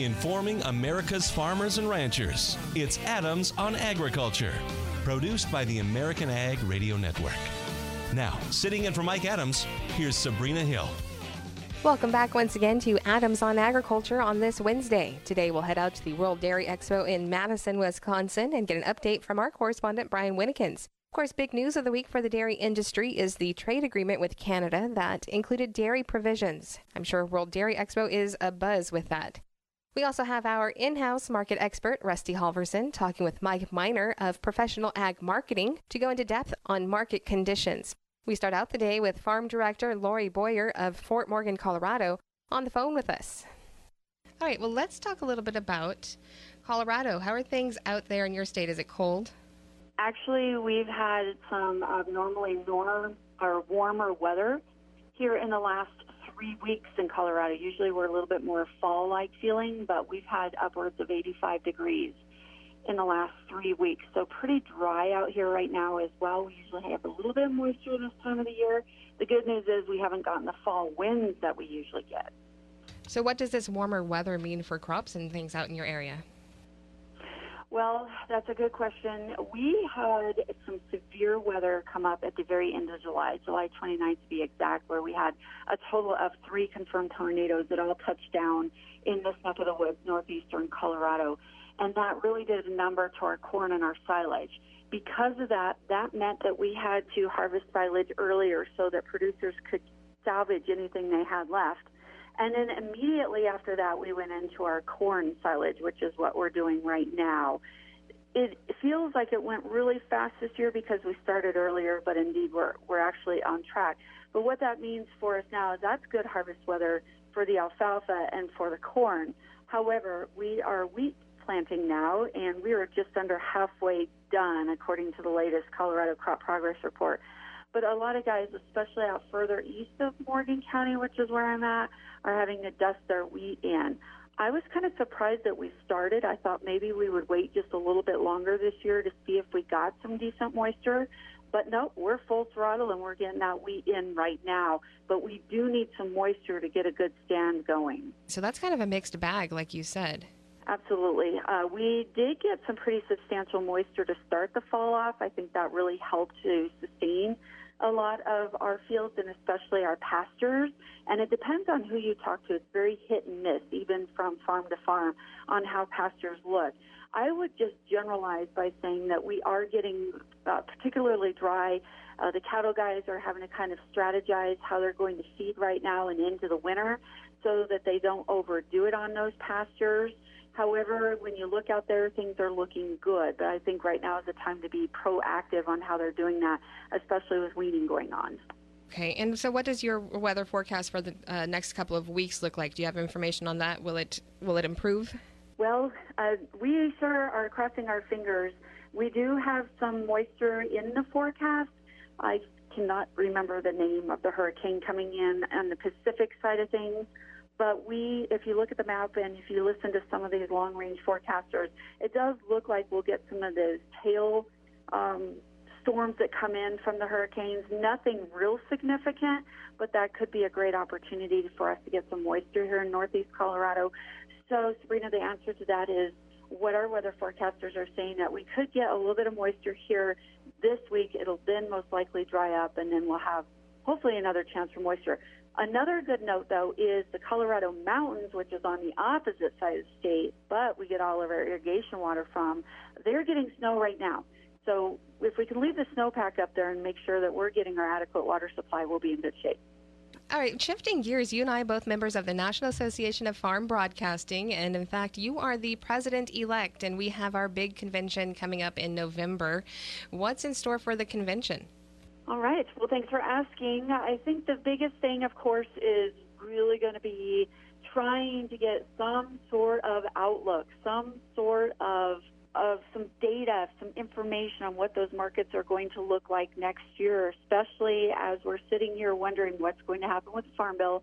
informing America's farmers and ranchers. It's Adams on Agriculture, produced by the American Ag Radio Network. Now, sitting in for Mike Adams, here's Sabrina Hill. Welcome back once again to Adams on Agriculture on this Wednesday. Today we'll head out to the World Dairy Expo in Madison, Wisconsin and get an update from our correspondent Brian Winnekins. Of course, big news of the week for the dairy industry is the trade agreement with Canada that included dairy provisions. I'm sure World Dairy Expo is a buzz with that. We also have our in house market expert, Rusty Halvorson, talking with Mike Minor of Professional Ag Marketing to go into depth on market conditions. We start out the day with Farm Director Lorrie Boyer of Fort Morgan, Colorado, on the phone with us. All right, well, let's talk a little bit about Colorado. How are things out there in your state? Is it cold? Actually, we've had some abnormally norm or warmer weather here in the last three weeks in Colorado. Usually we're a little bit more fall like feeling, but we've had upwards of 85 degrees in the last three weeks. So pretty dry out here right now as well. We usually have a little bit of moisture this time of the year. The good news is we haven't gotten the fall winds that we usually get. So, what does this warmer weather mean for crops and things out in your area? Well, that's a good question. We had some severe weather come up at the very end of July, July 29th to be exact, where we had a total of three confirmed tornadoes that all touched down in this neck of the woods, northeastern Colorado. And that really did a number to our corn and our silage. Because of that, that meant that we had to harvest silage earlier so that producers could salvage anything they had left. And then immediately after that, we went into our corn silage, which is what we're doing right now. It feels like it went really fast this year because we started earlier, but indeed we're, we're actually on track. But what that means for us now is that's good harvest weather for the alfalfa and for the corn. However, we are wheat planting now, and we are just under halfway done according to the latest Colorado Crop Progress Report. But a lot of guys, especially out further east of Morgan County, which is where I'm at, are having to dust their wheat in. I was kind of surprised that we started. I thought maybe we would wait just a little bit longer this year to see if we got some decent moisture. But no, we're full throttle and we're getting that wheat in right now. But we do need some moisture to get a good stand going. So that's kind of a mixed bag, like you said. Absolutely. Uh, we did get some pretty substantial moisture to start the fall off. I think that really helped to sustain a lot of our fields and especially our pastures. And it depends on who you talk to. It's very hit and miss, even from farm to farm, on how pastures look. I would just generalize by saying that we are getting uh, particularly dry. Uh, the cattle guys are having to kind of strategize how they're going to feed right now and into the winter so that they don't overdo it on those pastures. However, when you look out there, things are looking good. But I think right now is the time to be proactive on how they're doing that, especially with weaning going on. Okay, and so what does your weather forecast for the uh, next couple of weeks look like? Do you have information on that? Will it will it improve? Well, uh, we sure are crossing our fingers. We do have some moisture in the forecast. I cannot remember the name of the hurricane coming in on the Pacific side of things. But we, if you look at the map and if you listen to some of these long range forecasters, it does look like we'll get some of those tail um, storms that come in from the hurricanes. Nothing real significant, but that could be a great opportunity for us to get some moisture here in northeast Colorado. So, Sabrina, the answer to that is what our weather forecasters are saying that we could get a little bit of moisture here this week. It'll then most likely dry up, and then we'll have hopefully another chance for moisture. Another good note, though, is the Colorado Mountains, which is on the opposite side of the state, but we get all of our irrigation water from. They're getting snow right now. So if we can leave the snowpack up there and make sure that we're getting our adequate water supply, we'll be in good shape. All right, shifting gears, you and I both members of the National Association of Farm Broadcasting, and in fact, you are the president elect, and we have our big convention coming up in November. What's in store for the convention? All right. Well, thanks for asking. I think the biggest thing, of course, is really going to be trying to get some sort of outlook, some sort of of some data, some information on what those markets are going to look like next year, especially as we're sitting here wondering what's going to happen with the Farm Bill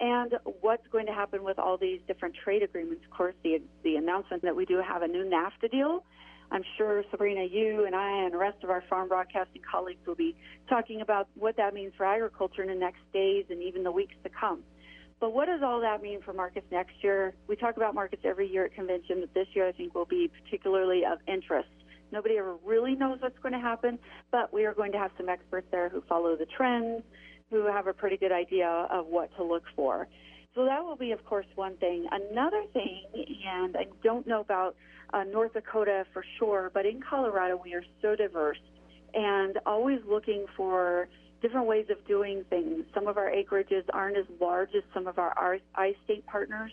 and what's going to happen with all these different trade agreements. Of course, the the announcement that we do have a new NAFTA deal I'm sure Sabrina, you and I and the rest of our farm broadcasting colleagues will be talking about what that means for agriculture in the next days and even the weeks to come. But what does all that mean for markets next year? We talk about markets every year at convention, but this year I think will be particularly of interest. Nobody ever really knows what's going to happen, but we are going to have some experts there who follow the trends, who have a pretty good idea of what to look for. So that will be, of course, one thing. Another thing, and I don't know about uh, North Dakota for sure, but in Colorado we are so diverse and always looking for different ways of doing things. Some of our acreages aren't as large as some of our I-state partners.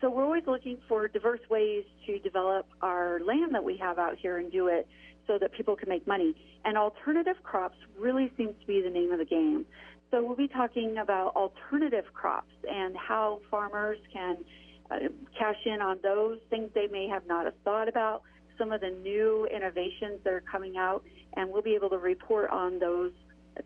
So we're always looking for diverse ways to develop our land that we have out here and do it so that people can make money. And alternative crops really seems to be the name of the game. So we'll be talking about alternative crops and how farmers can cash in on those things they may have not have thought about, some of the new innovations that are coming out, and we'll be able to report on those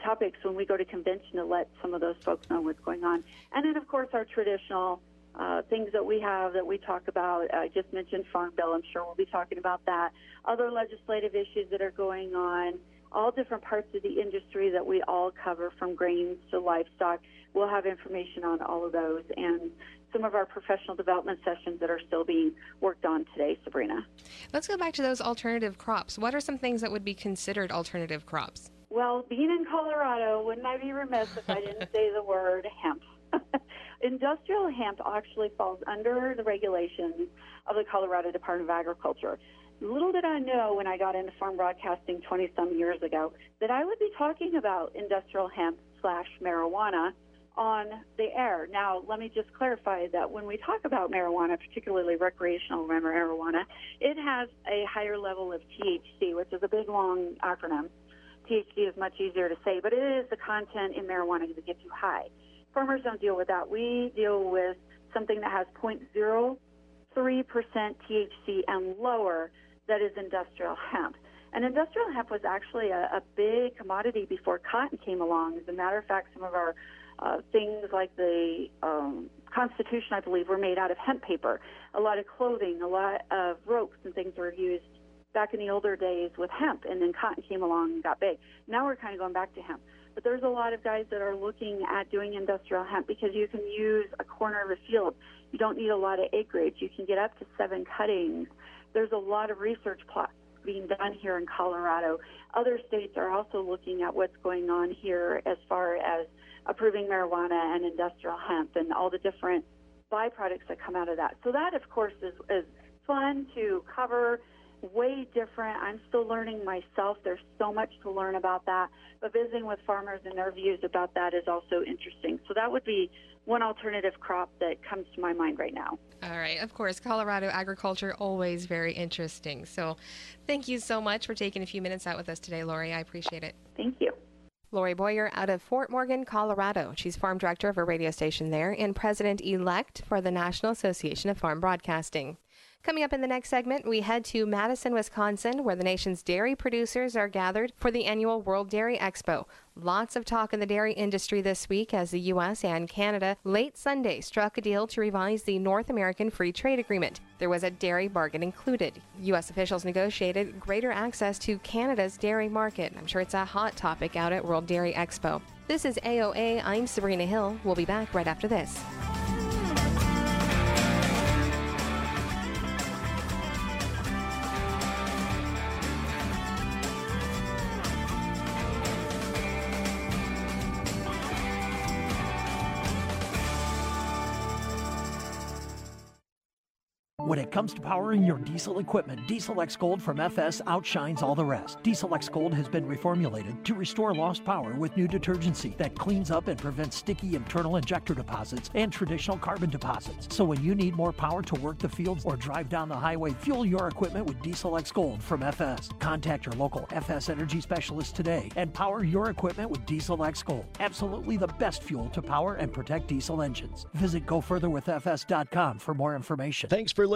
topics when we go to convention to let some of those folks know what's going on. And then, of course, our traditional uh, things that we have that we talk about. I just mentioned Farm Bill. I'm sure we'll be talking about that. Other legislative issues that are going on. All different parts of the industry that we all cover, from grains to livestock. We'll have information on all of those and some of our professional development sessions that are still being worked on today, Sabrina. Let's go back to those alternative crops. What are some things that would be considered alternative crops? Well, being in Colorado, wouldn't I be remiss if I didn't say the word hemp? Industrial hemp actually falls under the regulations of the Colorado Department of Agriculture. Little did I know when I got into farm broadcasting 20 some years ago that I would be talking about industrial hemp slash marijuana on the air. Now, let me just clarify that when we talk about marijuana, particularly recreational marijuana, it has a higher level of THC, which is a big long acronym. THC is much easier to say, but it is the content in marijuana that gets you high. Farmers don't deal with that. We deal with something that has 0.03% THC and lower that is industrial hemp. And industrial hemp was actually a, a big commodity before cotton came along. As a matter of fact, some of our uh, things like the um, Constitution, I believe, were made out of hemp paper. A lot of clothing, a lot of ropes and things were used back in the older days with hemp, and then cotton came along and got big. Now we're kind of going back to hemp. But there's a lot of guys that are looking at doing industrial hemp because you can use a corner of a field. You don't need a lot of acreage. You can get up to seven cuttings. There's a lot of research being done here in Colorado. Other states are also looking at what's going on here as far as approving marijuana and industrial hemp and all the different byproducts that come out of that. So that, of course, is, is fun to cover way different. I'm still learning myself. There's so much to learn about that. But visiting with farmers and their views about that is also interesting. So that would be one alternative crop that comes to my mind right now. All right. Of course, Colorado agriculture always very interesting. So thank you so much for taking a few minutes out with us today, Lorrie. I appreciate it. Thank you. Lorrie Boyer out of Fort Morgan, Colorado. She's farm director of a radio station there and president elect for the National Association of Farm Broadcasting. Coming up in the next segment, we head to Madison, Wisconsin, where the nation's dairy producers are gathered for the annual World Dairy Expo. Lots of talk in the dairy industry this week as the U.S. and Canada late Sunday struck a deal to revise the North American Free Trade Agreement. There was a dairy bargain included. U.S. officials negotiated greater access to Canada's dairy market. I'm sure it's a hot topic out at World Dairy Expo. This is AOA. I'm Sabrina Hill. We'll be back right after this. When it comes to powering your diesel equipment, Diesel X Gold from FS outshines all the rest. Diesel X Gold has been reformulated to restore lost power with new detergency that cleans up and prevents sticky internal injector deposits and traditional carbon deposits. So when you need more power to work the fields or drive down the highway, fuel your equipment with Diesel X Gold from FS. Contact your local FS Energy specialist today and power your equipment with Diesel X Gold. Absolutely the best fuel to power and protect diesel engines. Visit gofurtherwithfs.com for more information. Thanks for listening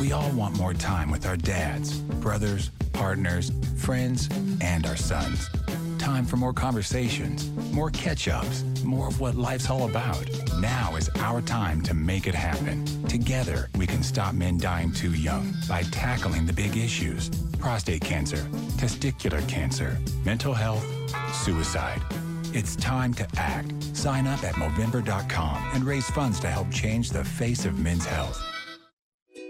We all want more time with our dads, brothers, partners, friends, and our sons. Time for more conversations, more catch ups, more of what life's all about. Now is our time to make it happen. Together, we can stop men dying too young by tackling the big issues prostate cancer, testicular cancer, mental health, suicide. It's time to act. Sign up at Movember.com and raise funds to help change the face of men's health.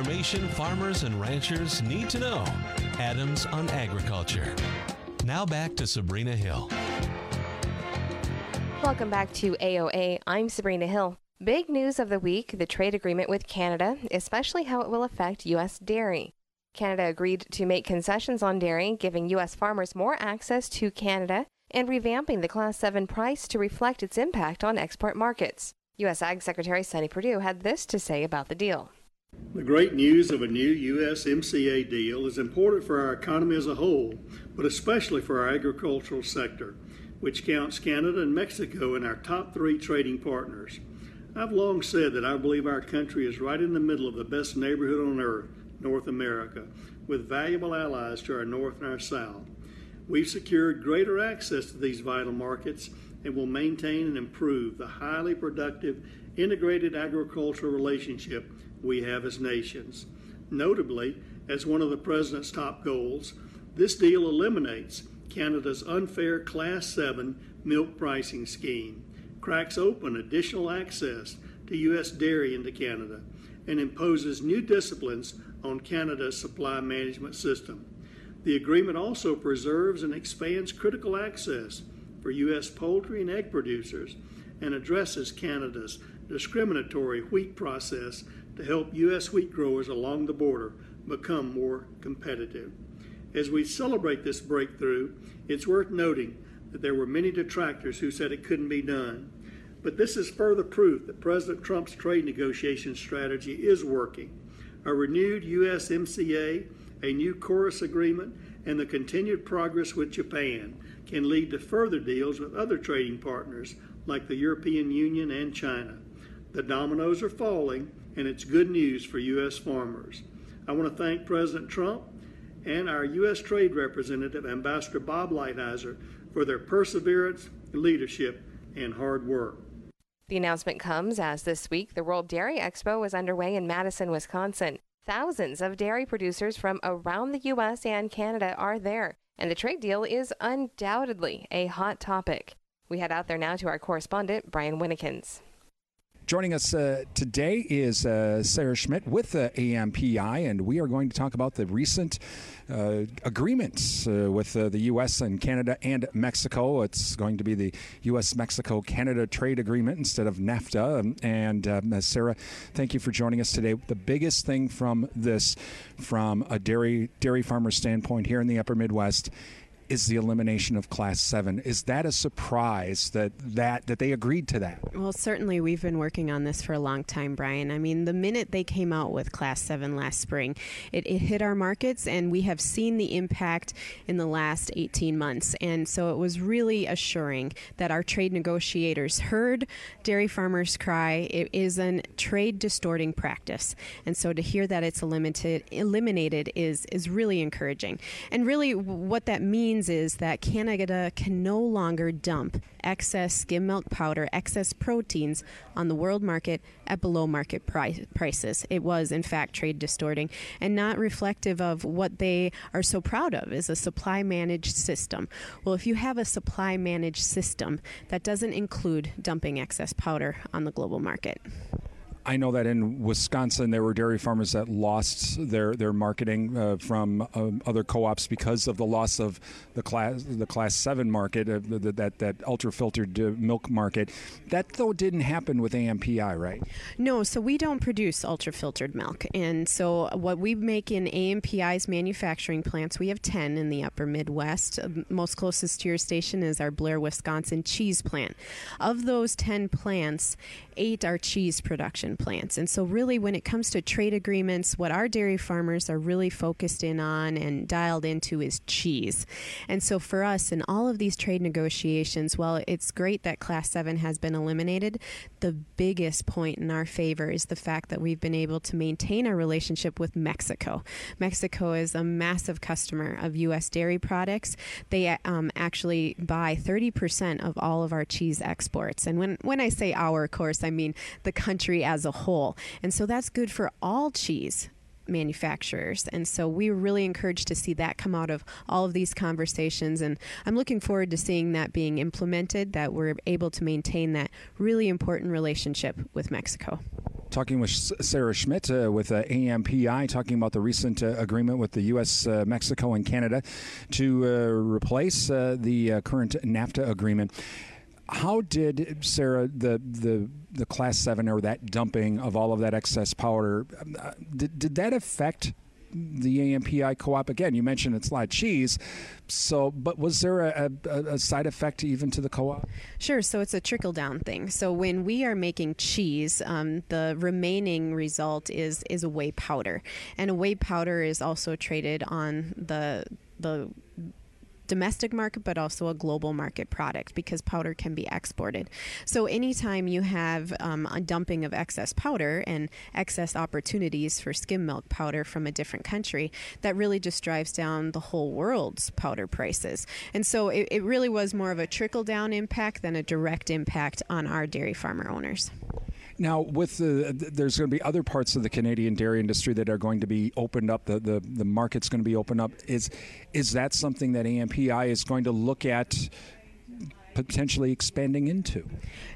Information farmers and ranchers need to know. Adams on Agriculture. Now back to Sabrina Hill. Welcome back to AOA. I'm Sabrina Hill. Big news of the week the trade agreement with Canada, especially how it will affect U.S. dairy. Canada agreed to make concessions on dairy, giving U.S. farmers more access to Canada and revamping the Class 7 price to reflect its impact on export markets. U.S. Ag Secretary Sonny Perdue had this to say about the deal. The great news of a new USMCA deal is important for our economy as a whole, but especially for our agricultural sector, which counts Canada and Mexico in our top three trading partners. I've long said that I believe our country is right in the middle of the best neighborhood on earth, North America, with valuable allies to our north and our south. We've secured greater access to these vital markets and will maintain and improve the highly productive integrated agricultural relationship we have as nations. Notably, as one of the President's top goals, this deal eliminates Canada's unfair Class 7 milk pricing scheme, cracks open additional access to U.S. dairy into Canada, and imposes new disciplines on Canada's supply management system. The agreement also preserves and expands critical access for U.S. poultry and egg producers and addresses Canada's discriminatory wheat process to help U.S. wheat growers along the border become more competitive. As we celebrate this breakthrough, it's worth noting that there were many detractors who said it couldn't be done. But this is further proof that President Trump's trade negotiation strategy is working. A renewed USMCA, a new KORUS agreement, and the continued progress with Japan can lead to further deals with other trading partners like the European Union and China. The dominoes are falling, and it's good news for U.S. farmers. I want to thank President Trump and our U.S. Trade Representative, Ambassador Bob Lighthizer, for their perseverance, leadership, and hard work. The announcement comes as this week the World Dairy Expo is underway in Madison, Wisconsin. Thousands of dairy producers from around the U.S. and Canada are there, and the trade deal is undoubtedly a hot topic. We head out there now to our correspondent, Brian Winnekins. Joining us uh, today is uh, Sarah Schmidt with the AMPI, and we are going to talk about the recent uh, agreements uh, with uh, the U.S. and Canada and Mexico. It's going to be the U.S. Mexico Canada trade agreement instead of NAFTA. And um, Sarah, thank you for joining us today. The biggest thing from this, from a dairy dairy farmer standpoint here in the Upper Midwest, is the elimination of Class Seven. Is that a surprise that that that they agreed to that? Well, certainly we've been working on this for a long time, Brian. I mean, the minute they came out with Class Seven last spring, it, it hit our markets, and we have seen the impact in the last 18 months. And so it was really assuring that our trade negotiators heard dairy farmers cry. It is a trade distorting practice, and so to hear that it's eliminated eliminated is is really encouraging. And really, what that means means is that Canada can no longer dump excess skim milk powder, excess proteins on the world market at below market price, prices. It was, in fact, trade distorting and not reflective of what they are so proud of is a supply managed system. Well, if you have a supply managed system, that doesn't include dumping excess powder on the global market. I know that in Wisconsin there were dairy farmers that lost their their marketing uh, from um, other co-ops because of the loss of the class the class seven market, uh, the, that that ultra filtered uh, milk market. That though didn't happen with AMPI, right? No, so we don't produce ultra filtered milk, and so what we make in AMPI's manufacturing plants, we have ten in the Upper Midwest. Uh, most closest to your station is our Blair, Wisconsin cheese plant. Of those ten plants, eight are cheese production plants. And so, really, when it comes to trade agreements, what our dairy farmers are really focused in on and dialed into is cheese. And so, for us, in all of these trade negotiations, while it's great that Class 7 has been eliminated, the biggest point in our favor is the fact that we've been able to maintain our relationship with Mexico. Mexico is a massive customer of U.S. dairy products. They um, actually buy 30% of all of our cheese exports. And when, when I say our, of course, I mean the country as a whole. And so that's good for all cheese manufacturers. And so we are really encouraged to see that come out of all of these conversations. And I'm looking forward to seeing that being implemented, that we're able to maintain that really important relationship with Mexico. Talking with Sarah Schmidt uh, with uh, AMPI, talking about the recent uh, agreement with the U.S., uh, Mexico, and Canada to uh, replace uh, the current NAFTA agreement how did Sarah the the the class seven or that dumping of all of that excess powder uh, did, did that affect the AMPI co-op again? You mentioned it's a lot of cheese, so but was there a, a, a, side effect even to the co-op? Sure. So it's a trickle down thing. So when we are making cheese, um, the remaining result is is a whey powder, and a whey powder is also traded on the the domestic market, but also a global market product because powder can be exported. So anytime you have um, a dumping of excess powder and excess opportunities for skim milk powder from a different country, that really just drives down the whole world's powder prices. And so it, it really was more of a trickle down impact than a direct impact on our dairy farmer owners. Now, with the there's going to be other parts of the Canadian dairy industry that are going to be opened up. The the, the market's going to be opened up. Is is that something that AMPI is going to look at potentially expanding into?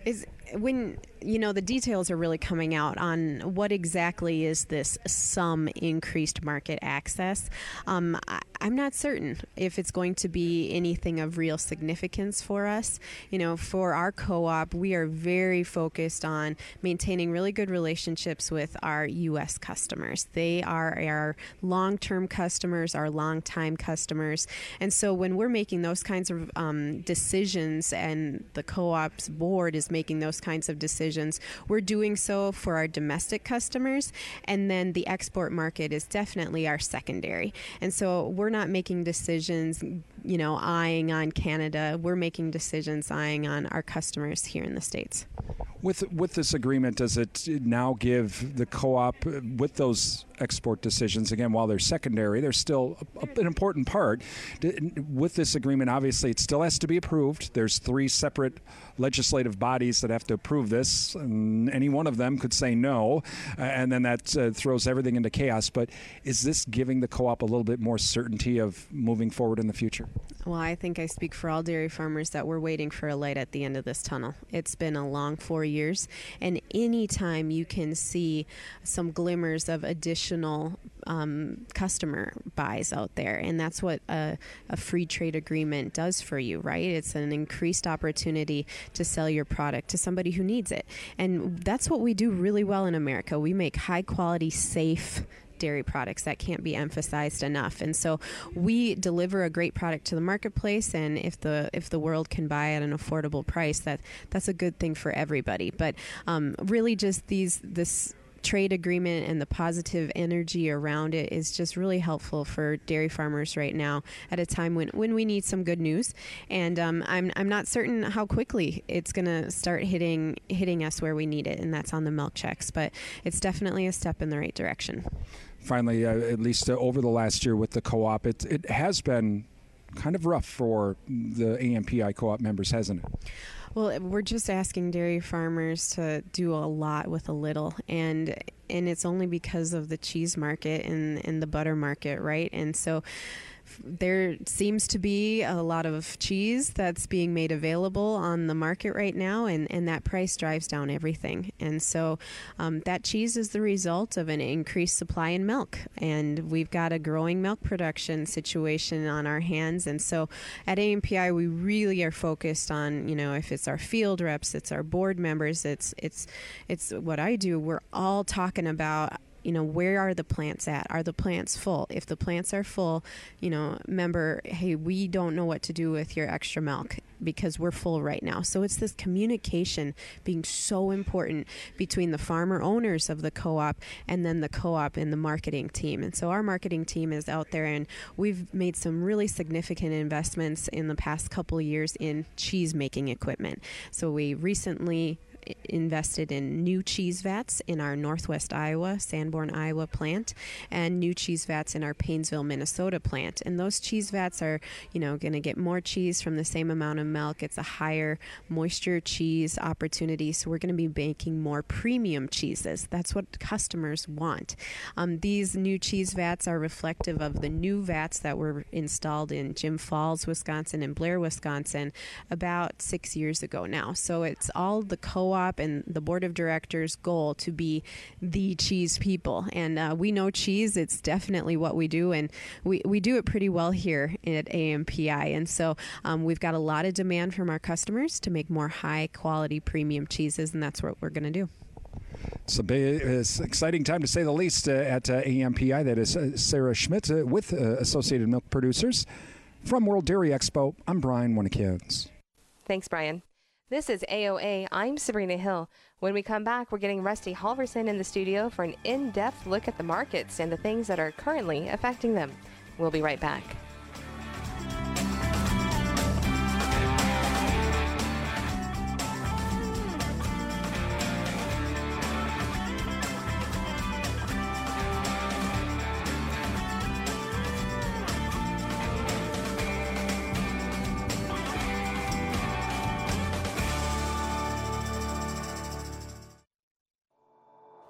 Is when you know the details are really coming out on what exactly is this some increased market access. Um, I, am not certain if it's going to be anything of real significance for us. You know, for our co-op, we are very focused on maintaining really good relationships with our U.S. customers. They are our long-term customers, our long-time customers, and so when we're making those kinds of um, decisions, and the co-op's board is making those kinds of decisions. We're doing so for our domestic customers, and then the export market is definitely our secondary. And so we're not making decisions, you know, eyeing on Canada. We're making decisions eyeing on our customers here in the States. With with this agreement, does it now give the co-op uh, with those export decisions. Again, while they're secondary, they're still a, an important part. With this agreement, obviously, it still has to be approved. There's three separate legislative bodies that have to approve this, and any one of them could say no, and then that uh, throws everything into chaos. But is this giving the co op a little bit more certainty of moving forward in the future? Well, I think I speak for all dairy farmers that we're waiting for a light at the end of this tunnel. It's been a long four years, and anytime you can see some glimmers of additional um, customer buys out there, and that's what a, a free trade agreement does for you, right? It's an increased opportunity to sell your product to somebody who needs it, and that's what we do really well in America. We make high quality, safe dairy products. That can't be emphasized enough. And so we deliver a great product to the marketplace, and if the if the world can buy at an affordable price, that that's a good thing for everybody. But um, really, just these this trade agreement and the positive energy around it is just really helpful for dairy farmers right now at a time when, when we need some good news. And um, I'm, I'm not certain how quickly it's going to start hitting hitting us where we need it, and that's on the milk checks. But it's definitely a step in the right direction finally, uh, at least uh, over the last year with the co-op, it it has been kind of rough for the AMPI co-op members, hasn't it? Well, eh, we're just asking dairy farmers to do a lot with a little, and and it's only because of the cheese market and and the butter market, right? And so there seems to be a lot of cheese that's being made available on the market right now, and, and that price drives down everything. And so um, that cheese is the result of an increased supply in milk. And we've got a growing milk production situation on our hands. And so at AMPI, we really are focused on, you know, if it's our field reps, it's our board members, it's, it's, it's what I do, we're all talking about you know, where are the plants at? Are the plants full? If the plants are full, you know, remember, hey, we don't know what to do with your extra milk because we're full right now. So it's this communication being so important between the farmer owners of the co op and then the co op and the marketing team. And so our marketing team is out there and we've made some really significant investments in the past couple years in cheese making equipment. So we recently invested in new cheese vats in our Northwest Iowa, Sanborn, Iowa plant, and new cheese vats in our Paynesville, Minnesota plant. And those cheese vats are, you know, going to get more cheese from the same amount of milk. It's a higher moisture cheese opportunity. So we're going to be making more premium cheeses. That's what customers want. Um, these new cheese vats are reflective of the new vats that were installed in Jim Falls, Wisconsin, and Blair, Wisconsin about six years ago now. So it's all the co co-op and the board of directors goal to be the cheese people. And uh, we know cheese; it's definitely what we do, and we we do it pretty well here at AMPI. And so um, we've got a lot of demand from our customers to make more high quality premium cheeses, and that's what we're going to do. It's a big exciting time to say the least uh, at uh, AMPI. That is uh, Sarah Schmidt uh, with uh, Associated Milk Producers. From World Dairy Expo, I'm Brian Winnekins. Thanks, Brian. This is AOA. I'm Sabrina Hill. When we come back, we're getting Rusty Halvorson in the studio for an in depth look at the markets and the things that are currently affecting them. We'll be right back.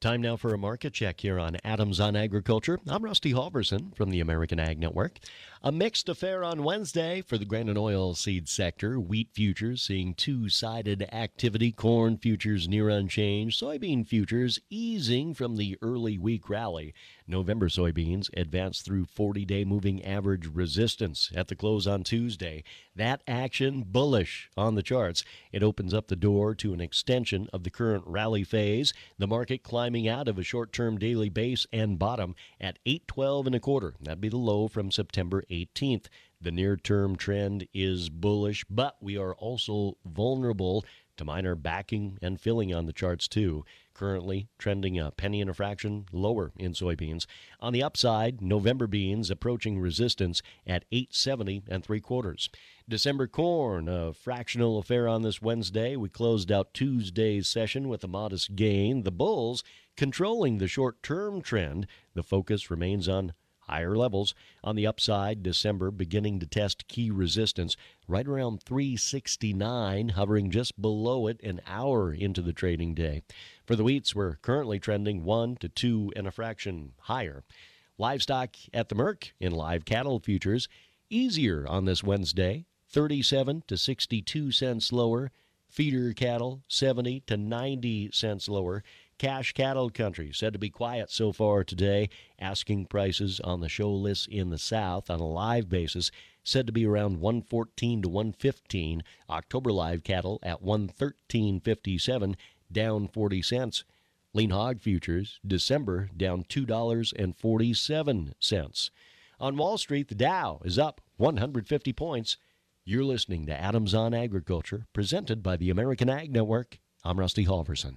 Time now for a market check here on Adams on Agriculture. I'm Rusty Halvorson from the American Ag Network. A mixed affair on Wednesday for the grain and oil seed sector. Wheat futures seeing two sided activity, corn futures near unchanged, soybean futures easing from the early week rally. November soybeans advanced through 40 day moving average resistance at the close on Tuesday. That action bullish on the charts. It opens up the door to an extension of the current rally phase. The market climbing out of a short term daily base and bottom at 812 and a quarter. That'd be the low from September 18th. The near term trend is bullish, but we are also vulnerable to minor backing and filling on the charts, too. Currently trending a penny and a fraction lower in soybeans. On the upside, November beans approaching resistance at 870 and three quarters. December corn, a fractional affair on this Wednesday. We closed out Tuesday's session with a modest gain. The bulls controlling the short term trend. The focus remains on higher levels. On the upside, December beginning to test key resistance right around 369, hovering just below it an hour into the trading day. For the wheats, we're currently trending one to two and a fraction higher. Livestock at the Merc in live cattle futures easier on this Wednesday, 37 to 62 cents lower. Feeder cattle 70 to 90 cents lower. Cash cattle country said to be quiet so far today. Asking prices on the show list in the south on a live basis said to be around 114 to 115. October live cattle at 113.57, down 40 cents. Lean hog futures December down $2.47. On Wall Street, the Dow is up 150 points. You're listening to Adams on Agriculture, presented by the American Ag Network. I'm Rusty Halvorson.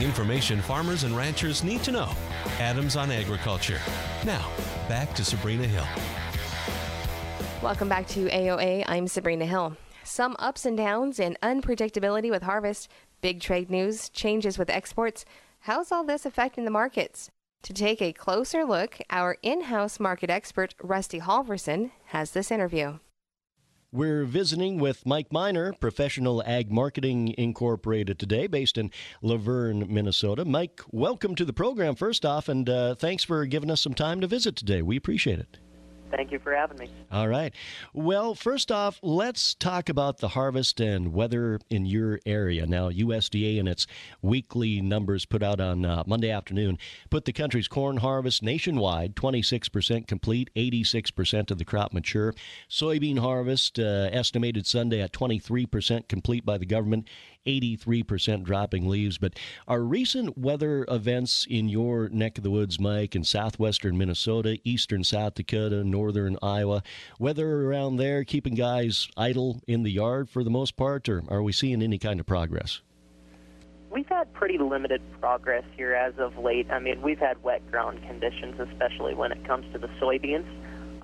Information farmers and ranchers need to know. Adams on Agriculture. Now, back to Sabrina Hill. Welcome back to AOA. I'm Sabrina Hill. Some ups and downs and unpredictability with harvest, big trade news, changes with exports. How's all this affecting the markets? To take a closer look, our in house market expert, Rusty Halvorson, has this interview. We're visiting with Mike Minor, Professional Ag Marketing Incorporated today, based in Luverne, Minnesota. Mike, welcome to the program, first off, and uh, thanks for giving us some time to visit today. We appreciate it. Thank you for having me. All right. Well, first off, let's talk about the harvest and weather in your area. Now, USDA and its weekly numbers put out on uh, Monday afternoon put the country's corn harvest nationwide 26% complete, 86% of the crop mature. Soybean harvest uh, estimated Sunday at 23% complete by the government, 83% dropping leaves. But are recent weather events in your neck of the woods, Mike, in southwestern Minnesota, eastern South Dakota, northern Iowa, weather around there keeping guys idle in the yard for the most part, or are we seeing any kind of progress? We've had pretty limited progress here as of late. I mean, we've had wet ground conditions, especially when it comes to the soybeans.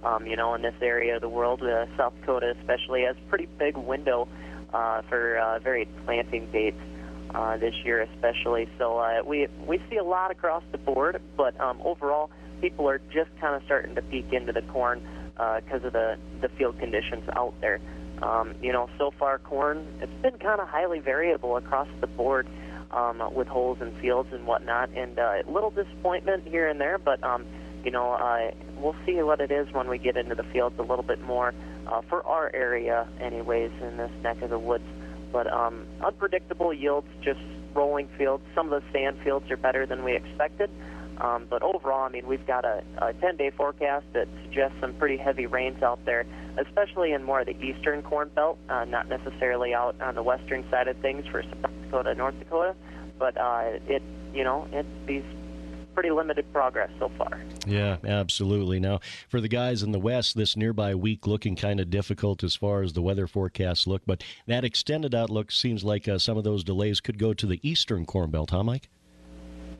Um, you know, in this area of the world, uh, South Dakota especially has a pretty big window uh, for uh, varied planting dates uh, this year, especially. So uh, we we see a lot across the board, but um, overall, people are just kind of starting to peek into the corn because uh, of the the field conditions out there. Um, you know, so far corn it's been kind of highly variable across the board um, with holes in fields and whatnot, and uh, little disappointment here and there, but um, you know, uh, we'll see what it is when we get into the fields a little bit more uh, for our area, anyways, in this neck of the woods. but um, unpredictable yields, just rolling fields. Some of the sand fields are better than we expected. Um, but overall, I mean, we've got a, a 10-day forecast that suggests some pretty heavy rains out there, especially in more of the eastern corn belt, uh, not necessarily out on the western side of things for South Dakota, North Dakota. But uh, it, you know, it these pretty limited progress so far. Yeah, absolutely. Now, for the guys in the West, this nearby week looking kind of difficult as far as the weather forecasts look, but that extended outlook seems like uh, some of those delays could go to the eastern corn belt, huh, Mike?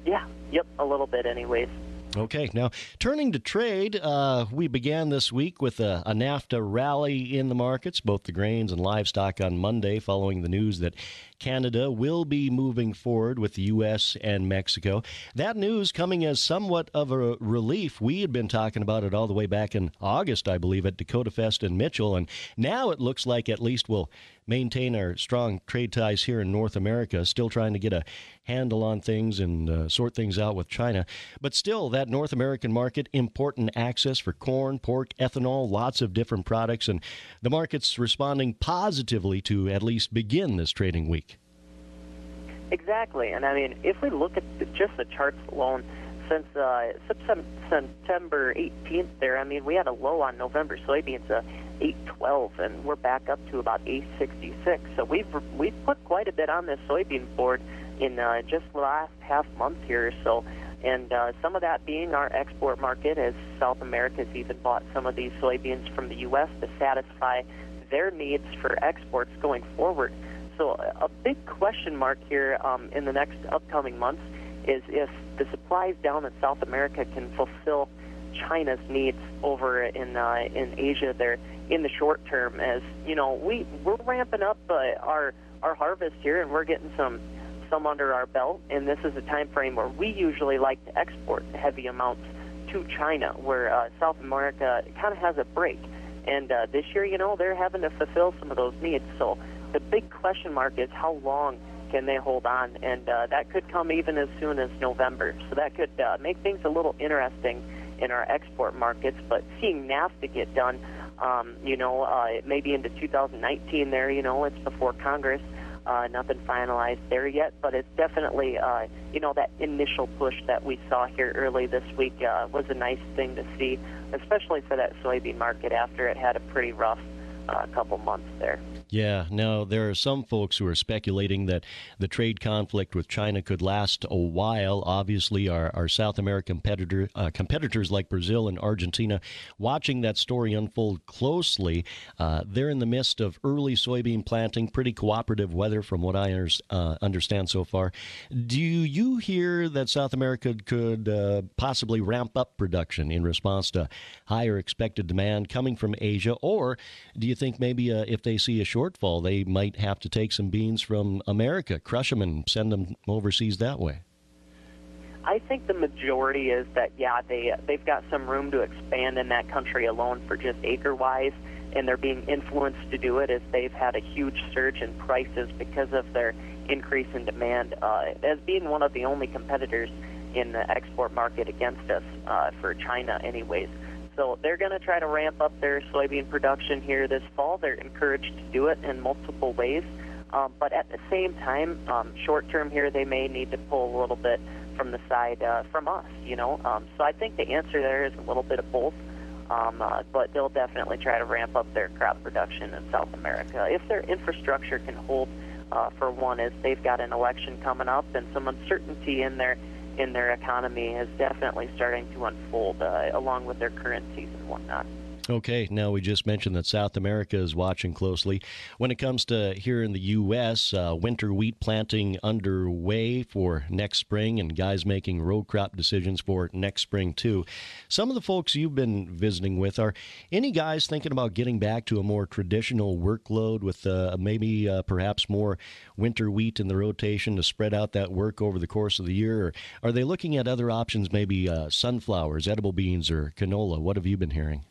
Yeah, yep, a little bit, anyways. Okay, now turning to trade, uh, we began this week with a, a, NAFTA rally in the markets, both the grains and livestock on Monday, following the news that Canada will be moving forward with the U.S. and Mexico. That news coming as somewhat of a relief. We had been talking about it all the way back in August, I believe, at Dakota Fest in Mitchell, and now it looks like at least we'll maintain our strong trade ties here in North America, still trying to get a handle on things and uh, sort things out with China. But still, that North American market, important access for corn, pork, ethanol, lots of different products, and the market's responding positively to at least begin this trading week. Exactly, and I mean, if we look at just the charts alone, since uh, September 18th, there, I mean, we had a low on November soybeans, uh, 812, and we're back up to about 866. So we've we've put quite a bit on this soybean board in uh, just the last half month here so. And uh, some of that being our export market, as South America has even bought some of these soybeans from the U.S. to satisfy their needs for exports going forward. So a big question mark here um, in the next upcoming months is if the supplies down in South America can fulfill China's needs over in uh, in Asia there in the short term. As you know, we we're ramping up uh, our our harvest here, and we're getting some some under our belt. And this is a time frame where we usually like to export heavy amounts to China, where uh, South America kind of has a break. And uh, this year, you know, they're having to fulfill some of those needs. So the big question mark is how long can they hold on? And uh, that could come even as soon as November. So that could uh, make things a little interesting in our export markets. But seeing NAFTA get done, um, you know, uh, maybe into 2019 there, you know, it's before Congress. Uh, nothing finalized there yet, but it's definitely, uh, you know, that initial push that we saw here early this week uh, was a nice thing to see, especially for that soybean market after it had a pretty rough uh, couple months there. Yeah, now there are some folks who are speculating that the trade conflict with China could last a while. Obviously, our, our South American competitor, uh, competitors like Brazil and Argentina watching that story unfold closely. Uh, they're in the midst of early soybean planting, pretty cooperative weather from what I uh, understand so far. Do you hear that South America could uh, possibly ramp up production in response to higher expected demand coming from Asia? Or do you think maybe uh, if they see a short shortfall, they might have to take some beans from America, crush them, and send them overseas that way. I think the majority is that yeah they they've got some room to expand in that country alone for just acre wise, and they're being influenced to do it as they've had a huge surge in prices because of their increase in demand. Uh, as being one of the only competitors in the export market against us uh, for China, anyways. So they're going to try to ramp up their soybean production here this fall. They're encouraged to do it in multiple ways. Um, but at the same time, um, short term here, they may need to pull a little bit from the side uh, from us, you know. Um, so I think the answer there is a little bit of both. Um, uh, but they'll definitely try to ramp up their crop production in South America. If their infrastructure can hold, uh, for one, is they've got an election coming up and some uncertainty in their in their economy is definitely starting to unfold uh, along with their currencies and whatnot. Okay, now we just mentioned that South America is watching closely. When it comes to here in the U.S., uh, winter wheat planting underway for next spring, and guys making row crop decisions for next spring, too. Some of the folks you've been visiting with are any guys thinking about getting back to a more traditional workload with uh, maybe uh, perhaps more winter wheat in the rotation to spread out that work over the course of the year? Or are they looking at other options, maybe uh, sunflowers, edible beans, or canola? What have you been hearing?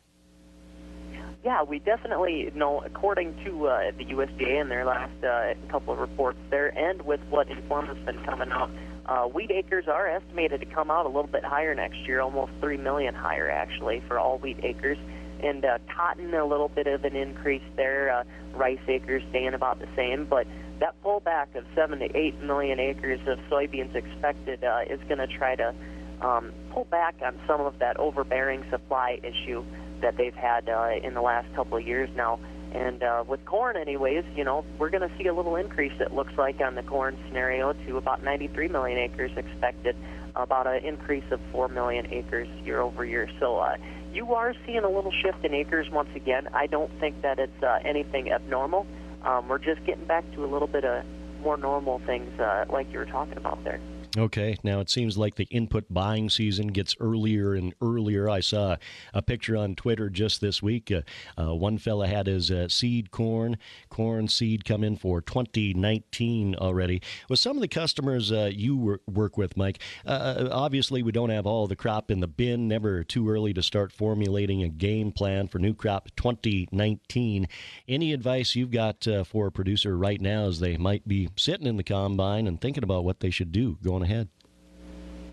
Yeah, we definitely know, according to uh, the USDA in their last uh, couple of reports there, and with what Informa has been coming out, uh, wheat acres are estimated to come out a little bit higher next year, almost 3 million higher, actually, for all wheat acres. And uh, cotton, a little bit of an increase there. Uh, rice acres staying about the same. But that pullback of seven to eight million acres of soybeans expected uh, is going to try to um, pull back on some of that overbearing supply issue that they've had uh, in the last couple of years now. And uh, with corn, anyways, you know, we're going to see a little increase, it looks like, on the corn scenario to about 93 million acres expected, about an increase of 4 million acres year over year. So uh, you are seeing a little shift in acres once again. I don't think that it's uh, anything abnormal. Um, we're just getting back to a little bit of more normal things uh, like you were talking about there. Okay, now it seems like the input buying season gets earlier and earlier. I saw a picture on Twitter just this week. Uh, uh, one fella had his uh, seed corn, corn seed come in for 2019 already. With some of the customers uh, you work with, Mike, uh, uh, obviously we don't have all the crop in the bin. Never too early to start formulating a game plan for new crop 2019. Any advice you've got for a producer right now as they might be sitting in the combine and thinking about what they should do going ahead.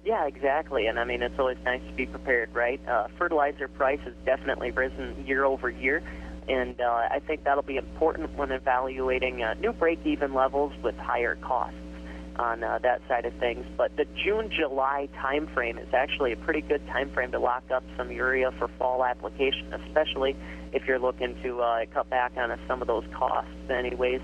Yeah, exactly. And I mean, it's always nice to be prepared, right? Uh, fertilizer price has definitely risen year over year. And uh, I think that'll be important when evaluating uh, new break even levels with higher costs on uh, that side of things. But the June July timeframe is actually a pretty good timeframe to lock up some urea for fall application, especially if you're looking to uh, cut back on uh, some of those costs, anyways,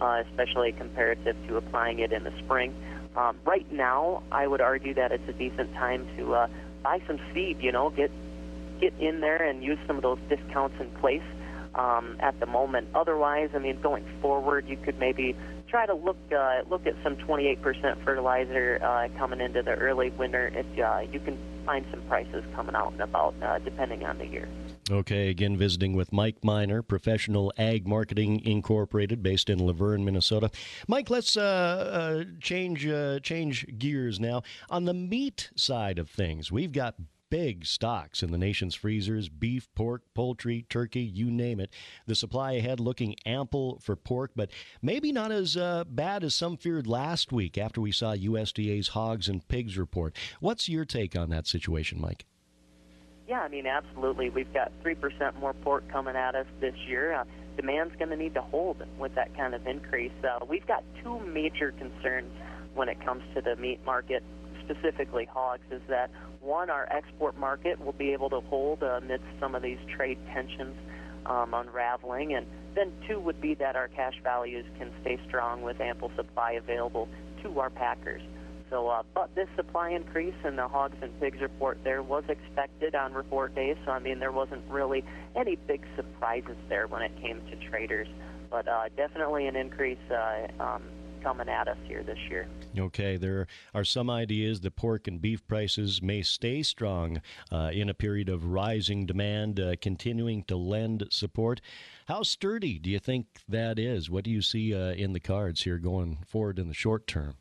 uh, especially comparative to applying it in the spring. Um, right now, I would argue that it's a decent time to uh, buy some seed. You know, get get in there and use some of those discounts in place um, at the moment. Otherwise, I mean, going forward, you could maybe try to look uh, look at some 28% fertilizer uh, coming into the early winter. It, uh, you can find some prices coming out and about uh, depending on the year. Okay, again, visiting with Mike Minor, Professional Ag Marketing Incorporated, based in Luverne, Minnesota. Mike, let's uh, uh, change uh, change gears now. On the meat side of things, we've got big stocks in the nation's freezers beef, pork, poultry, turkey, you name it. The supply ahead looking ample for pork, but maybe not as uh, bad as some feared last week after we saw USDA's hogs and pigs report. What's your take on that situation, Mike? Yeah, I mean, absolutely. We've got 3% more pork coming at us this year. Uh, demand's going to need to hold with that kind of increase. Uh, we've got two major concerns when it comes to the meat market, specifically hogs, is that one, our export market will be able to hold uh, amidst some of these trade tensions um, unraveling, and then two would be that our cash values can stay strong with ample supply available to our packers. So, uh, but this supply increase in the hogs and pigs report there was expected on report day. So, I mean, there wasn't really any big surprises there when it came to traders. But uh, definitely an increase uh, um, coming at us here this year. Okay, there are some ideas that pork and beef prices may stay strong uh, in a period of rising demand, uh, continuing to lend support. How sturdy do you think that is? What do you see uh, in the cards here going forward in the short term?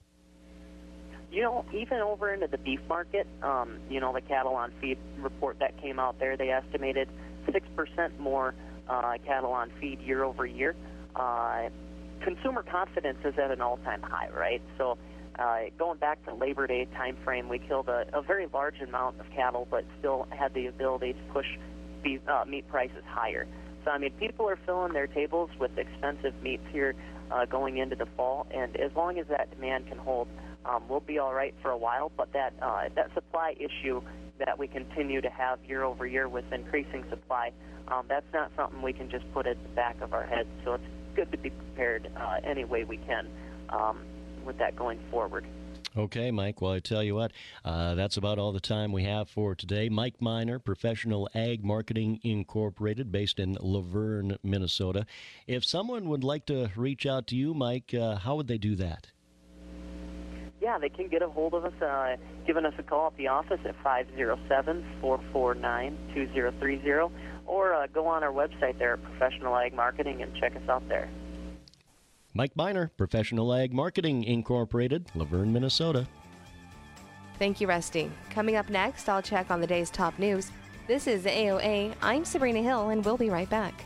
You know, even over into the beef market, um, you know, the cattle on feed report that came out there, they estimated 6% more uh, cattle on feed year over year. Uh, consumer confidence is at an all-time high, right? So uh, going back to Labor Day time frame, we killed a, a very large amount of cattle, but still had the ability to push beef, uh, meat prices higher. So, I mean, people are filling their tables with expensive meats here uh, going into the fall, and as long as that demand can hold, um, we'll be all right for a while. But that uh, that supply issue that we continue to have year over year with increasing supply, um, that's not something we can just put at the back of our heads. So it's good to be prepared uh, any way we can um, with that going forward. Okay, Mike. Well, I tell you what, uh, that's about all the time we have for today. Mike Minor, Professional Ag Marketing Incorporated, based in Luverne, Minnesota. If someone would like to reach out to you, Mike, uh, how would they do that? Yeah, they can get a hold of us, uh, giving us a call at the office at 507-449-2030, or uh, go on our website there at Professional Ag Marketing and check us out there. Mike Minor, Professional Ag Marketing Incorporated, Luverne, Minnesota. Thank you, Rusty. Coming up next, I'll check on the day's top news. This is AOA. I'm Sabrina Hill, and we'll be right back.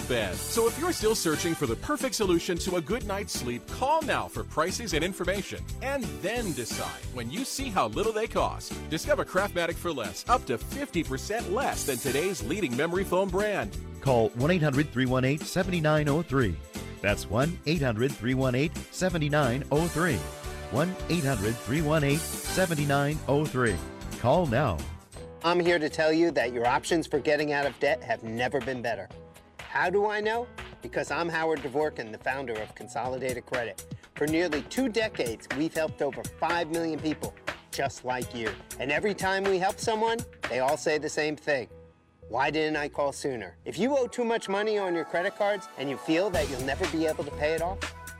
bed. So if you're still searching for the perfect solution to a good night's sleep, call now for prices and information. And then decide when you see how little they cost. Discover Craftmatic for less, up to 50% less than today's leading memory foam brand. Call 1 800 318 7903. That's 1 800 318 7903. 1 800 318 7903. Call now. I'm here to tell you that your options for getting out of debt have never been better. How do I know? Because I'm Howard Dvorkin, the founder of Consolidated Credit. For nearly two decades, we've helped over 5 million people just like you. And every time we help someone, they all say the same thing. Why didn't I call sooner? If you owe too much money on your credit cards and you feel that you'll never be able to pay it off,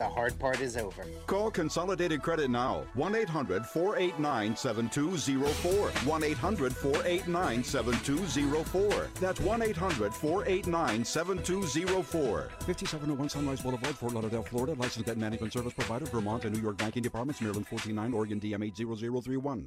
the hard part is over. Call Consolidated Credit now. 1 800 489 7204. 1 800 489 7204. That's 1 800 489 7204. 5701 Sunrise Boulevard, Fort Lauderdale, Florida. Licensed debt management service provider, Vermont and New York banking departments, Maryland 149, Oregon DM 80031.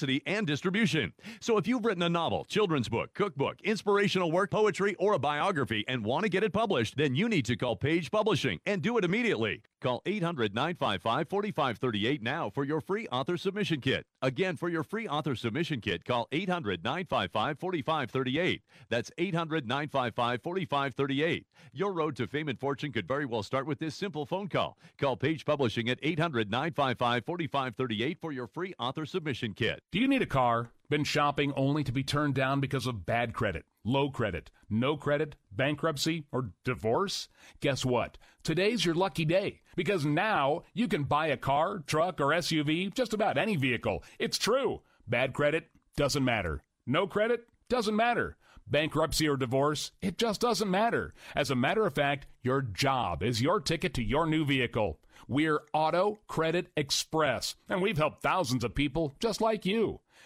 publicity and distribution. So if you've written a novel, children's book, cookbook, inspirational work, poetry, or a biography and want to get it published, then you need to call Page Publishing and do it immediately. Call 800 955 4538 now for your free author submission kit. Again, for your free author submission kit, call 800 955 4538. That's 800 955 4538. Your road to fame and fortune could very well start with this simple phone call. Call Page Publishing at 800 955 4538 for your free author submission kit. Do you need a car? Been shopping only to be turned down because of bad credit, low credit, no credit, bankruptcy, or divorce? Guess what? Today's your lucky day because now you can buy a car, truck, or SUV, just about any vehicle. It's true. Bad credit doesn't matter. No credit doesn't matter. Bankruptcy or divorce, it just doesn't matter. As a matter of fact, your job is your ticket to your new vehicle. We're Auto Credit Express, and we've helped thousands of people just like you.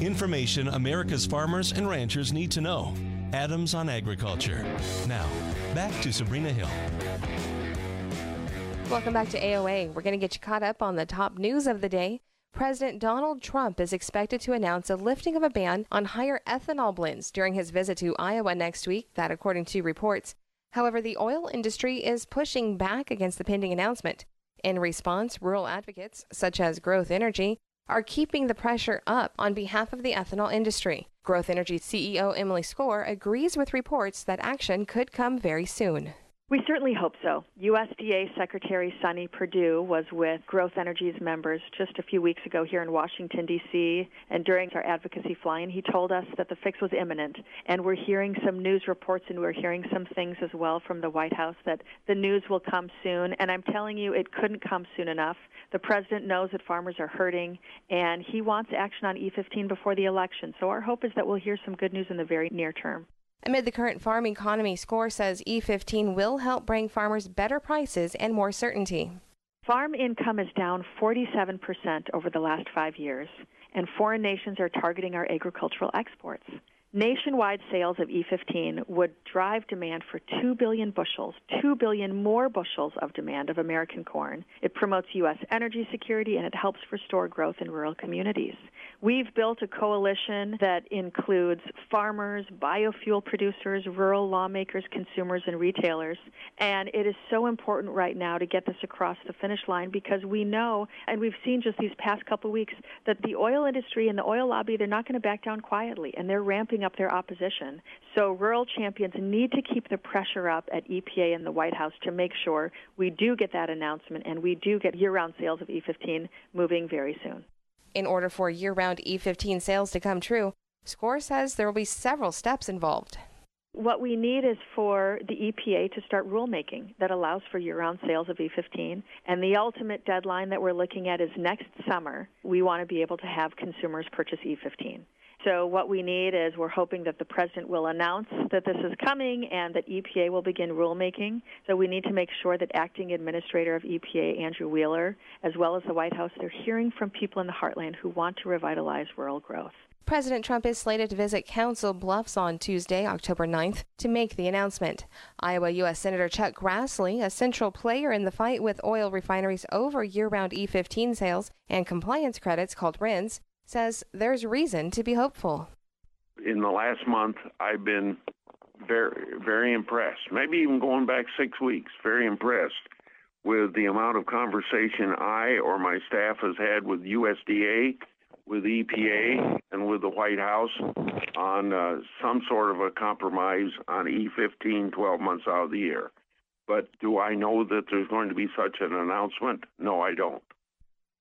Information America's farmers and ranchers need to know. Adams on Agriculture. Now, back to Sabrina Hill. Welcome back to AOA. We're going to get you caught up on the top news of the day. President Donald Trump is expected to announce a lifting of a ban on higher ethanol blends during his visit to Iowa next week, that according to reports. However, the oil industry is pushing back against the pending announcement. In response, rural advocates, such as Growth Energy, are keeping the pressure up on behalf of the ethanol industry. Growth Energy CEO Emily Skor agrees with reports that action could come very soon. We certainly hope so. USDA Secretary Sonny Perdue was with Growth Energy's members just a few weeks ago here in Washington, D.C., and during our advocacy fly-in, he told us that the fix was imminent. And we're hearing some news reports and we're hearing some things as well from the White House that the news will come soon. And I'm telling you, it couldn't come soon enough. The president knows that farmers are hurting, and he wants action on E15 before the election. So our hope is that we'll hear some good news in the very near term. Amid the current farm economy, Skor says E15 will help bring farmers better prices and more certainty. Farm income is down 47% over the last five years, and foreign nations are targeting our agricultural exports. Nationwide sales of E15 would drive demand for 2 billion bushels, 2 billion more bushels of demand of American corn. It promotes U.S. energy security and it helps restore growth in rural communities. We've built a coalition that includes farmers, biofuel producers, rural lawmakers, consumers, and retailers. And it is so important right now to get this across the finish line because we know, and we've seen just these past couple weeks, that the oil industry and the oil lobby, they're not going to back down quietly, and they're ramping up their opposition. So rural champions need to keep the pressure up at EPA and the White House to make sure we do get that announcement and we do get year-round sales of E15 moving very soon. In order for year round E15 sales to come true, Skor says there will be several steps involved. What we need is for the EPA to start rulemaking that allows for year round sales of E15. And the ultimate deadline that we're looking at is next summer. We want to be able to have consumers purchase E15. So what we need is we're hoping that the president will announce that this is coming and that EPA will begin rulemaking. So we need to make sure that acting administrator of EPA Andrew Wheeler, as well as the White House, they're hearing from people in the heartland who want to revitalize rural growth. President Trump is slated to visit Council Bluffs on Tuesday, October 9th, to make the announcement. Iowa U.S. Senator Chuck Grassley, a central player in the fight with oil refineries over year round E15 sales and compliance credits called RINs, says there's reason to be hopeful. In the last month, I've been very, very impressed. Maybe even going back six weeks, very impressed with the amount of conversation I or my staff has had with USDA, with EPA, and with the White House on uh, some sort of a compromise on E15 12 months out of the year. But do I know that there's going to be such an announcement? No, I don't.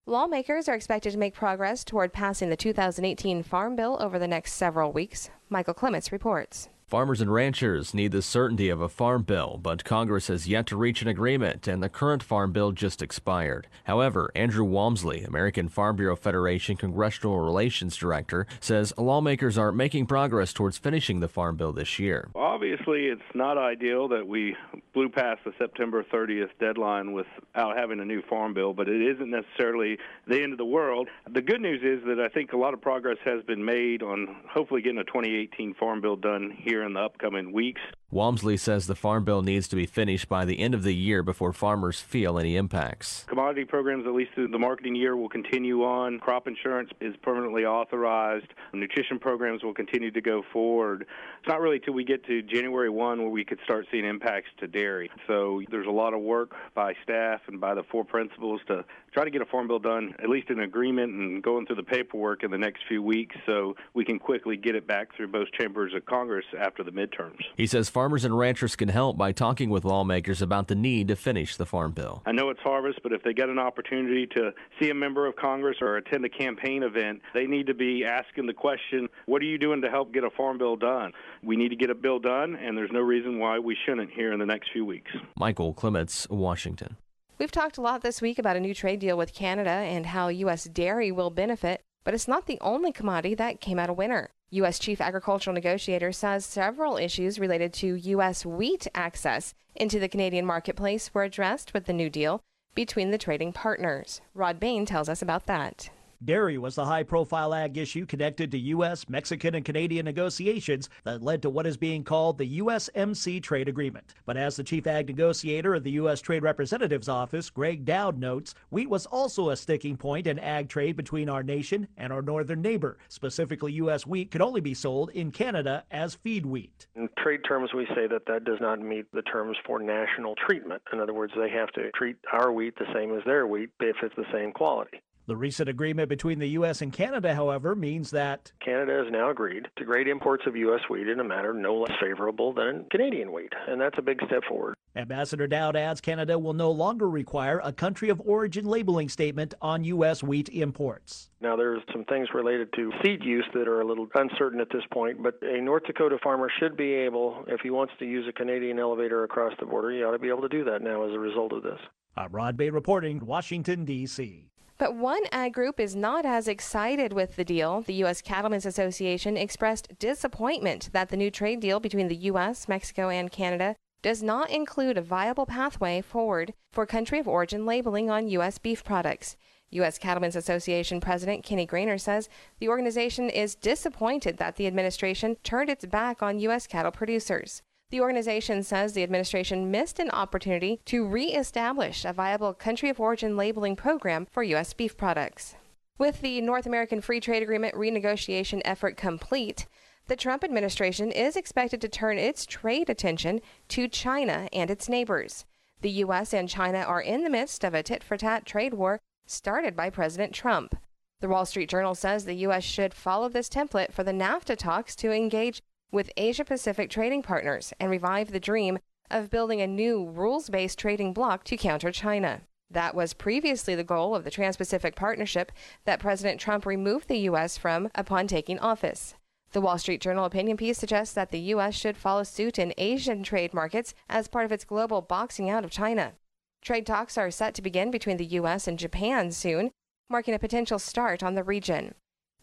Lawmakers are expected to make progress toward passing the 2018 Farm Bill over the next several weeks. Michael Clements reports. Farmers and ranchers need the certainty of a farm bill, but Congress has yet to reach an agreement, and the current farm bill just expired. However, Andrew Walmsley, American Farm Bureau Federation Congressional Relations Director, says lawmakers are making progress towards finishing the farm bill this year. Obviously, it's not ideal that we blew past the September 30th deadline without having a new farm bill, but it isn't necessarily the end of the world. The good news is that I think a lot of progress has been made on hopefully getting a 2018 farm bill done here here in the upcoming weeks. Walmsley says the Farm Bill needs to be finished by the end of the year before farmers feel any impacts. Commodity programs, at least through the marketing year, will continue on. Crop insurance is permanently authorized. Nutrition programs will continue to go forward. It's not really till we get to January 1 where we could start seeing impacts to dairy. So there's a lot of work by staff and by the four principals to try to get a Farm Bill done, at least an agreement and going through the paperwork in the next few weeks so we can quickly get it back through both chambers of Congress after the midterms. He says farmers and ranchers can help by talking with lawmakers about the need to finish the farm bill. I know it's harvest, but if they get an opportunity to see a member of Congress or attend a campaign event, they need to be asking the question, what are you doing to help get a farm bill done? We need to get a bill done, and there's no reason why we shouldn't here in the next few weeks. Michael Clements, Washington. We've talked a lot this week about a new trade deal with Canada and how U.S. dairy will benefit, but it's not the only commodity that came out a winner. U.S. Chief Agricultural Negotiator says several issues related to U.S. wheat access into the Canadian marketplace were addressed with the new deal between the trading partners. Rod Bain tells us about that. Dairy was the high profile ag issue connected to U.S., Mexican, and Canadian negotiations that led to what is being called the USMC trade agreement. But as the chief ag negotiator of the U.S. Trade Representative's office, Gregg Doud notes, wheat was also a sticking point in ag trade between our nation and our northern neighbor. Specifically, U.S. wheat could only be sold in Canada as feed wheat. In trade terms, we say that that does not meet the terms for national treatment. In other words, they have to treat our wheat the same as their wheat if it's the same quality. The recent agreement between the U.S. and Canada, however, means that Canada has now agreed to grade imports of U.S. wheat in a manner no less favorable than Canadian wheat, and that's a big step forward. Ambassador Doud adds Canada will no longer require a country of origin labeling statement on U.S. wheat imports. Now, there's some things related to seed use that are a little uncertain at this point, but a North Dakota farmer should be able, if he wants to use a Canadian elevator across the border, he ought to be able to do that now as a result of this. I'm Rod Bain reporting, Washington, D.C. But one ag group is not as excited with the deal. The U.S. Cattlemen's Association expressed disappointment that the new trade deal between the U.S., Mexico, and Canada does not include a viable pathway forward for country of origin labeling on U.S. beef products. U.S. Cattlemen's Association President Kenny Graner says the organization is disappointed that the administration turned its back on U.S. cattle producers. The organization says the administration missed an opportunity to re-establish a viable country of origin labeling program for U.S. beef products. With the North American Free Trade Agreement renegotiation effort complete, the Trump administration is expected to turn its trade attention to China and its neighbors. The U.S. and China are in the midst of a tit for tat trade war started by President Trump. The Wall Street Journal says the U.S. should follow this template for the NAFTA talks to engage with Asia Pacific trading partners and revive the dream of building a new rules based trading bloc to counter China. That was previously the goal of the Trans Pacific Partnership that President Trump removed the U.S. from upon taking office. The Wall Street Journal opinion piece suggests that the U.S. should follow suit in Asian trade markets as part of its global boxing out of China. Trade talks are set to begin between the U.S. and Japan soon, marking a potential start on the region.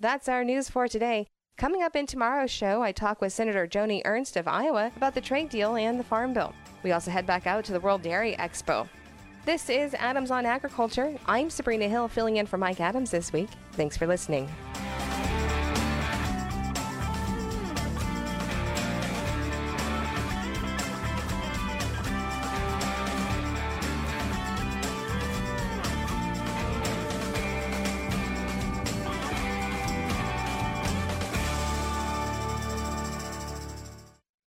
That's our news for today. Coming up in tomorrow's show, I talk with Senator Joni Ernst of Iowa about the trade deal and the Farm Bill. We also head back out to the World Dairy Expo. This is Adams on Agriculture. I'm Sabrina Hill filling in for Mike Adams this week. Thanks for listening.